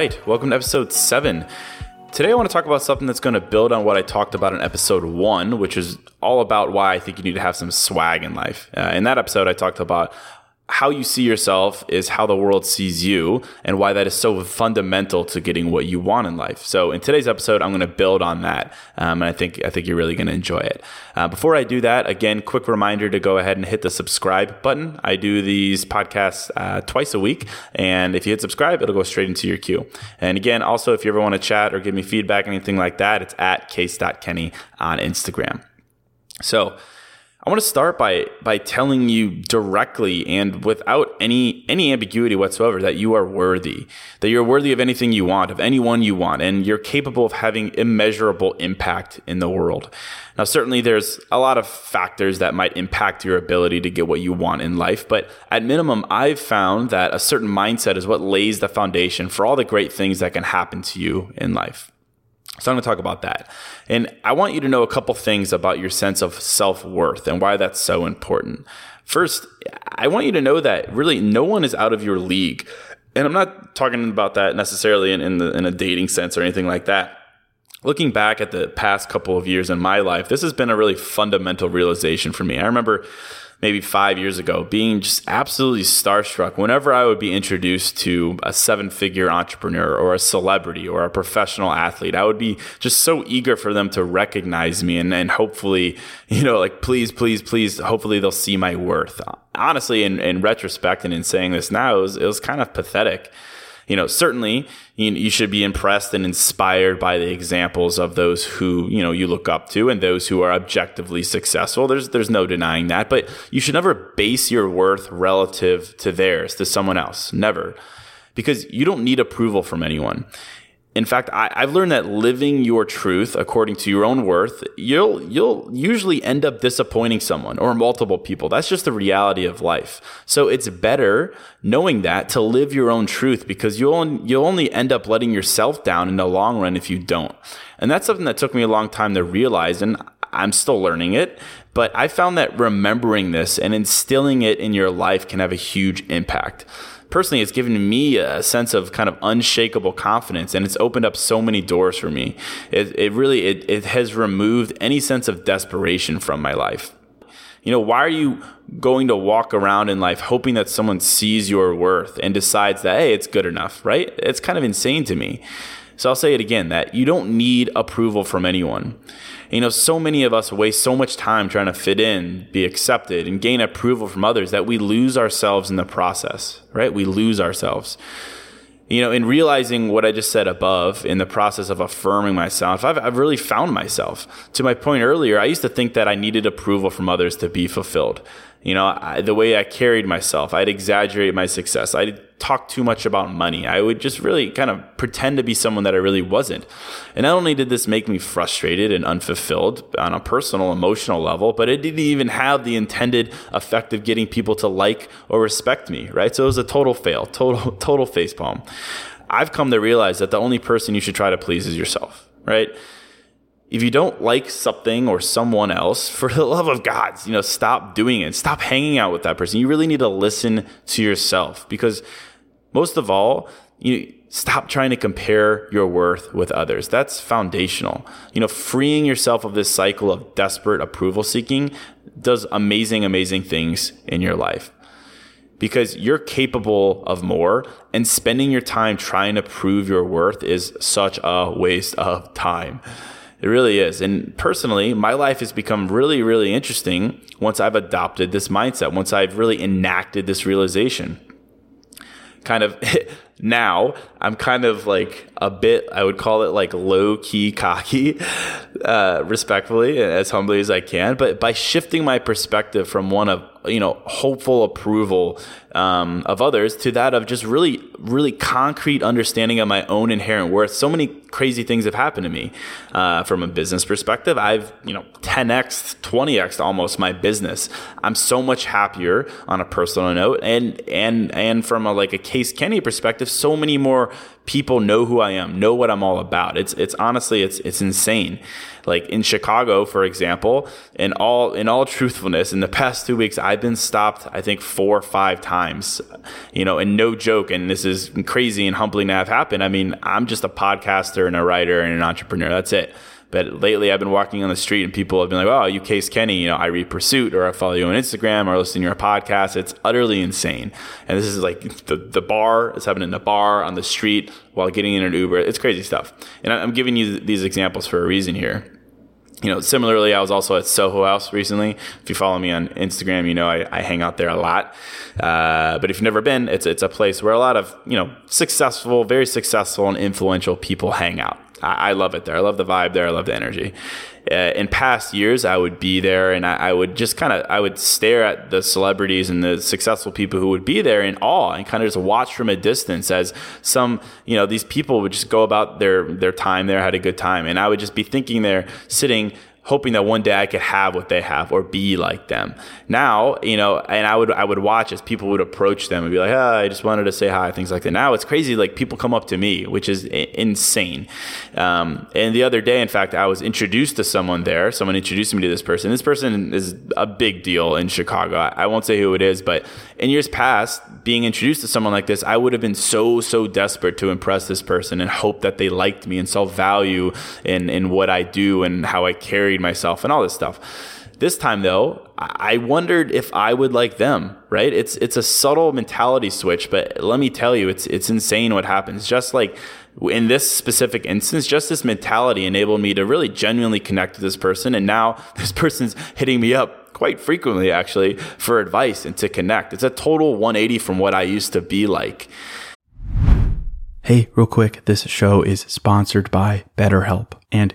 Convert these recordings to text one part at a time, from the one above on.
Right, welcome to episode seven. Today, I want to talk about something that's going to build on what I talked about in episode one, which is all about why I think you need to have some swag in life. Uh, in that episode, I talked about how you see yourself is how the world sees you and why that is so fundamental to getting what you want in life. So in today's episode, I'm going to build on that, um, and I think I think you're really going to enjoy it. Uh, before I do that, again, quick reminder to go ahead and hit the subscribe button. I do these podcasts uh, twice a week, and if you hit subscribe, it'll go straight into your queue. And again, also if you ever want to chat or give me feedback, anything like that, it's at case.kenny on Instagram. So I want to start by by telling you directly and without any any ambiguity whatsoever that you are worthy, that you're worthy of anything you want, of anyone you want, and you're capable of having immeasurable impact in the world. Now, certainly there's a lot of factors that might impact your ability to get what you want in life, but at minimum, I've found that a certain mindset is what lays the foundation for all the great things that can happen to you in life. So I'm going to talk about that. And I want you to know a couple things about your sense of self worth and why that's so important. First, I want you to know that really no one is out of your league. And I'm not talking about that necessarily in, in, the, in a dating sense or anything like that. Looking back at the past couple of years in my life, this has been a really fundamental realization for me. I remember maybe five years ago, being just absolutely starstruck whenever I would be introduced to a seven figure entrepreneur or a celebrity or a professional athlete. I would be just so eager for them to recognize me and, and hopefully, you know, like, please, please, please, hopefully they'll see my worth. Honestly, in, in retrospect and in saying this now, it was, it was kind of pathetic you know, certainly you, should be impressed and inspired by the examples of those who, you know, you look up to and those who are objectively successful. There's, there's no denying that, but you should never base your worth relative to theirs, to someone else. Never. Because you don't need approval from anyone in fact, I, have learned that living your truth according to your own worth, you'll you'll usually end up disappointing someone or multiple people. That's just the reality of life. So it's better knowing that to live your own truth because you'll you'll only end up letting yourself down in the long run if you don't. And that's something that took me a long time to realize, and I'm still learning it. But I found that remembering this and instilling it in your life can have a huge impact personally, it's given me a sense of kind of unshakable confidence, and it's opened up so many doors for me. It, it really it, it has removed any sense of desperation from my life. You know, why are you going to walk around in life hoping that someone sees your worth and decides that, hey, it's good enough, right? It's kind of insane to me. So I'll say it again that you don't need approval from anyone. You know, so many of us waste so much time trying to fit in, be accepted, and gain approval from others that we lose ourselves in the process, right? We lose ourselves. you know, in realizing what I just said above, in the process of affirming myself, I've, I've really found myself. To my point earlier, I used to think that I needed approval from others to be fulfilled. You know, I, the way I carried myself, I'd exaggerate my success. I'd talk too much about money. I would just really kind of pretend to be someone that I really wasn't. And not only did this make me frustrated and unfulfilled on a personal, emotional level, but it didn't even have the intended effect of getting people to like or respect me, right? So it was a total fail, total, total facepalm. I've come to realize that the only person you should try to please is yourself, right? If you don't like something or someone else, for the love of God, you know, stop doing it. Stop hanging out with that person. You really need to listen to yourself because most of all, you stop trying to compare your worth with others. That's foundational. You know, freeing yourself of this cycle of desperate approval seeking does amazing, amazing things in your life because you're capable of more and spending your time trying to prove your worth is such a waste of time. It really is. And personally, my life has become really, really interesting once I've adopted this mindset, once I've really enacted this realization. Kind of now, I'm kind of like a bit, I would call it like low key cocky, uh, respectfully, as humbly as I can. But by shifting my perspective from one of you know hopeful approval um, of others to that of just really really concrete understanding of my own inherent worth so many crazy things have happened to me uh, from a business perspective i've you know 10x 20x almost my business i'm so much happier on a personal note and and and from a like a case kenny perspective so many more people know who I am, know what I'm all about. It's it's honestly it's it's insane. Like in Chicago, for example, in all in all truthfulness, in the past two weeks, I've been stopped I think four or five times. You know, and no joke, and this is crazy and humbling to have happened. I mean, I'm just a podcaster and a writer and an entrepreneur. That's it. But lately, I've been walking on the street and people have been like, "Oh, you Case Kenny? You know, I read Pursuit, or I follow you on Instagram, or I listen to your podcast." It's utterly insane. And this is like the the bar. It's happening in the bar on the street while getting in an Uber. It's crazy stuff. And I'm giving you these examples for a reason here you know, similarly, I was also at Soho House recently. If you follow me on Instagram, you know I, I hang out there a lot. Uh, but if you've never been, it's it's a place where a lot of you know successful, very successful, and influential people hang out. I, I love it there. I love the vibe there. I love the energy. Uh, in past years, I would be there and I, I would just kind of I would stare at the celebrities and the successful people who would be there in awe and kind of just watch from a distance as some you know these people would just go about their their time there, had a good time, and I would just be thinking there, sitting hoping that one day I could have what they have or be like them. Now, you know, and I would I would watch as people would approach them and be like, oh, I just wanted to say hi, things like that. Now it's crazy, like people come up to me, which is insane. Um, and the other day, in fact, I was introduced to someone there. Someone introduced me to this person. This person is a big deal in Chicago. I won't say who it is, but in years past, being introduced to someone like this, I would have been so so desperate to impress this person and hope that they liked me and saw value in in what I do and how I carried myself and all this stuff. This time though, I wondered if I would like them, right? It's it's a subtle mentality switch, but let me tell you, it's it's insane what happens. Just like in this specific instance, just this mentality enabled me to really genuinely connect with this person. And now this person's hitting me up quite frequently actually for advice and to connect. It's a total 180 from what I used to be like. Hey, real quick, this show is sponsored by BetterHelp. And,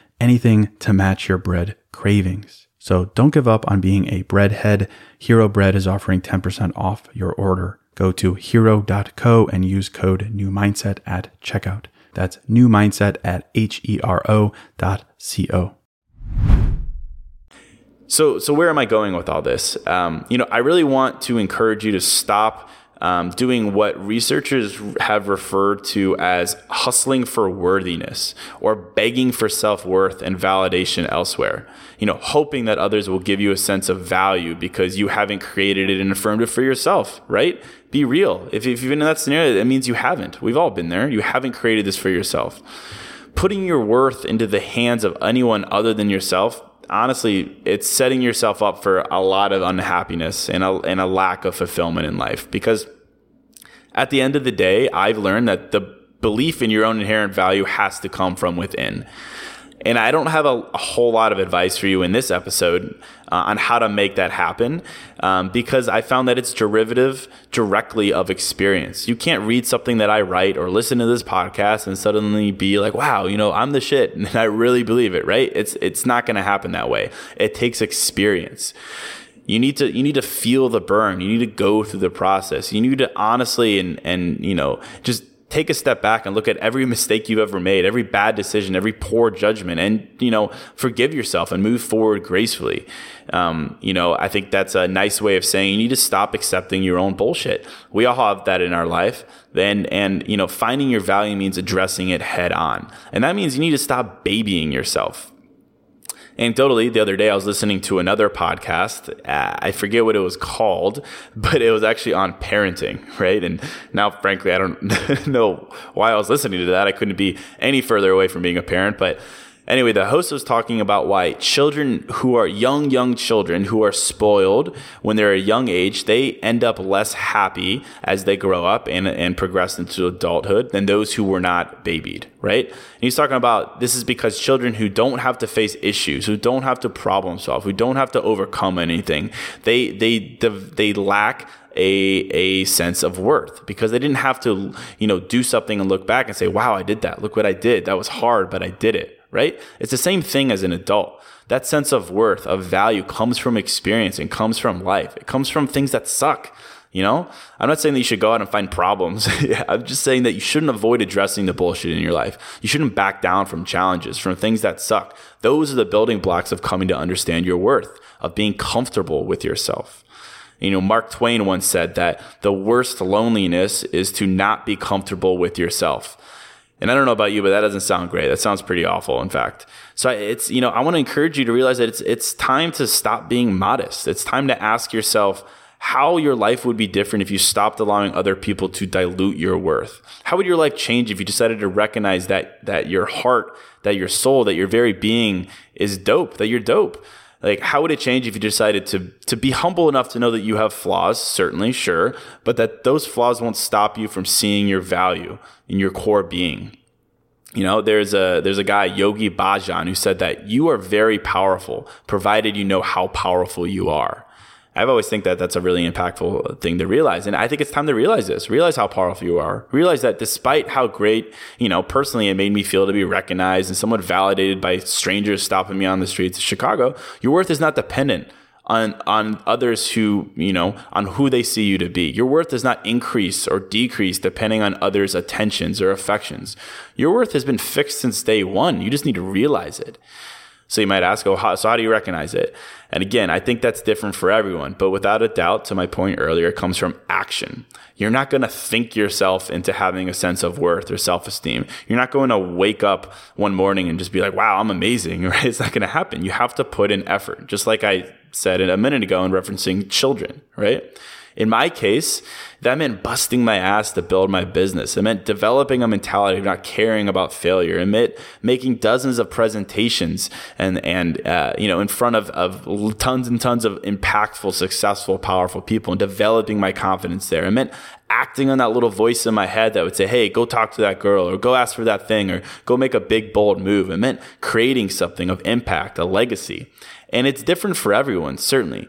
anything to match your bread cravings. So don't give up on being a breadhead. Hero Bread is offering 10% off your order. Go to hero.co and use code new mindset at checkout. That's new mindset at H E R O dot C O. So, so where am I going with all this? Um, you know, I really want to encourage you to stop um, doing what researchers have referred to as hustling for worthiness or begging for self worth and validation elsewhere. You know, hoping that others will give you a sense of value because you haven't created it and affirmed it for yourself, right? Be real. If, if you've been in that scenario, that means you haven't. We've all been there. You haven't created this for yourself. Putting your worth into the hands of anyone other than yourself honestly, it's setting yourself up for a lot of unhappiness and a, and a lack of fulfillment in life. Because at the end of the day, I've learned that the belief in your own inherent value has to come from within. And I don't have a, a, whole lot of advice for you in this episode uh, on how to make that happen um, because I found that it's derivative directly of experience. You can't read something that I write or listen to this podcast and suddenly be like, wow, you know, I'm the shit. And I really believe it, right? It's, it's not going to happen that way. It takes experience. You need to you need to feel the burn. You need to go through the process. You need to honestly and and you know just take a step back and look at every mistake you've ever made, every bad decision, every poor judgment, and you know forgive yourself and move forward gracefully. Um, you know, I think that's a nice way of saying you need to stop accepting your own bullshit. We all have that in our life. Then, and you know, finding your value means addressing it head on, and that means you need to stop babying yourself. Anecdotally, the other day I was listening to another podcast. Uh, I forget what it was called, but it was actually on parenting, right? And now, frankly, I don't know why I was listening to that. I couldn't be any further away from being a parent, but Anyway, the host was talking about why children who are young, young children who are spoiled when they're a young age, they end up less happy as they grow up and, and progress into adulthood than those who were not babied, right? And he's talking about this is because children who don't have to face issues, who don't have to problem solve, who don't have to overcome anything, they they they lack a a sense of worth because they didn't have to you know do something and look back and say wow I did that. Look what I did. That was hard but I did it right? It's the same thing as an adult. That sense of worth, of value comes from experience and comes from life. It comes from things that suck. You know, I'm not saying that you should go out and find problems. I'm just saying that you shouldn't avoid addressing the bullshit in your life. You shouldn't back down from challenges, from things that suck. Those are the building blocks of coming to understand your worth, of being comfortable with yourself. You know, Mark Twain once said that the worst loneliness is to not be comfortable with yourself. And I don't know about you, but that doesn't sound great. That sounds pretty awful, in fact. So it's, you know, I want to encourage you to realize that it's, it's time to stop being modest. It's time to ask yourself how your life would be different if you stopped allowing other people to dilute your worth. How would your life change if you decided to recognize that, that your heart, that your soul, that your very being is dope, that you're dope? Like how would it change if you decided to to be humble enough to know that you have flaws? Certainly sure. But that those flaws won't stop you from seeing your value in your core being. You know there's a there's a guy yogi bhajan who said that you are very powerful provided you know how powerful you are I've always think that that's a really impactful thing to realize. And I think it's time to realize this, realize how powerful you are, realize that despite how great, you know, personally it made me feel to be recognized and somewhat validated by strangers stopping me on the streets of Chicago, your worth is not dependent on, on others who, you know, on who they see you to be. Your worth does not increase or decrease depending on others' attentions or affections. Your worth has been fixed since day one. You just need to realize it. So you might ask, oh, how, so how do you recognize it? And again, I think that's different for everyone. But without a doubt, to my point earlier, it comes from action. You're not going to think yourself into having a sense of worth or self esteem. You're not going to wake up one morning and just be like, wow, I'm amazing, right? It's not going to happen. You have to put in effort, just like I said a minute ago in referencing children, right? In my case, that meant busting my ass to build my business. It meant developing a mentality of not caring about failure. It meant making dozens of presentations and, and, uh, you know, in front of, of tons and tons of impactful, successful, powerful people and developing my confidence there. It meant acting on that little voice in my head that would say, Hey, go talk to that girl or go ask for that thing or go make a big, bold move. It meant creating something of impact, a legacy. And it's different for everyone, certainly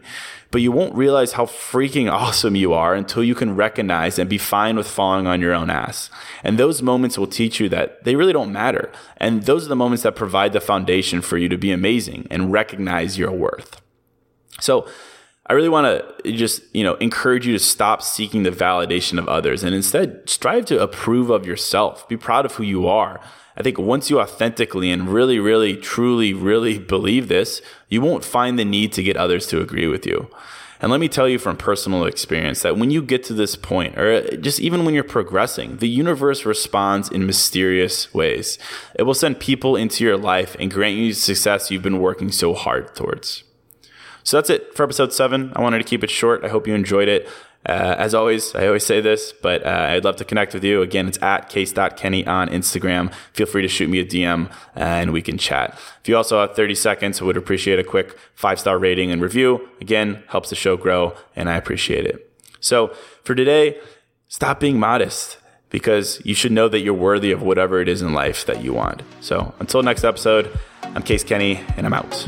but you won't realize how freaking awesome you are until you can recognize and be fine with falling on your own ass. And those moments will teach you that they really don't matter. And those are the moments that provide the foundation for you to be amazing and recognize your worth. So, I really want to just, you know, encourage you to stop seeking the validation of others and instead strive to approve of yourself. Be proud of who you are. I think once you authentically and really, really, truly, really believe this, you won't find the need to get others to agree with you. And let me tell you from personal experience that when you get to this point, or uh, just even when you're progressing, the universe responds in mysterious ways. It will send people into your life and grant you success you've been working so hard towards. So that's it for episode seven. I wanted to keep it short. I hope you enjoyed it. Uh, as always, I always say this, but uh, I'd love to connect with you. Again, it's at case.kenny on Instagram. Feel free to shoot me a DM and we can chat. If you also have 30 seconds, I would appreciate a quick five star rating and review. Again, helps the show grow and I appreciate it. So for today, stop being modest because you should know that you're worthy of whatever it is in life that you want. So until next episode, I'm Case Kenny and I'm out.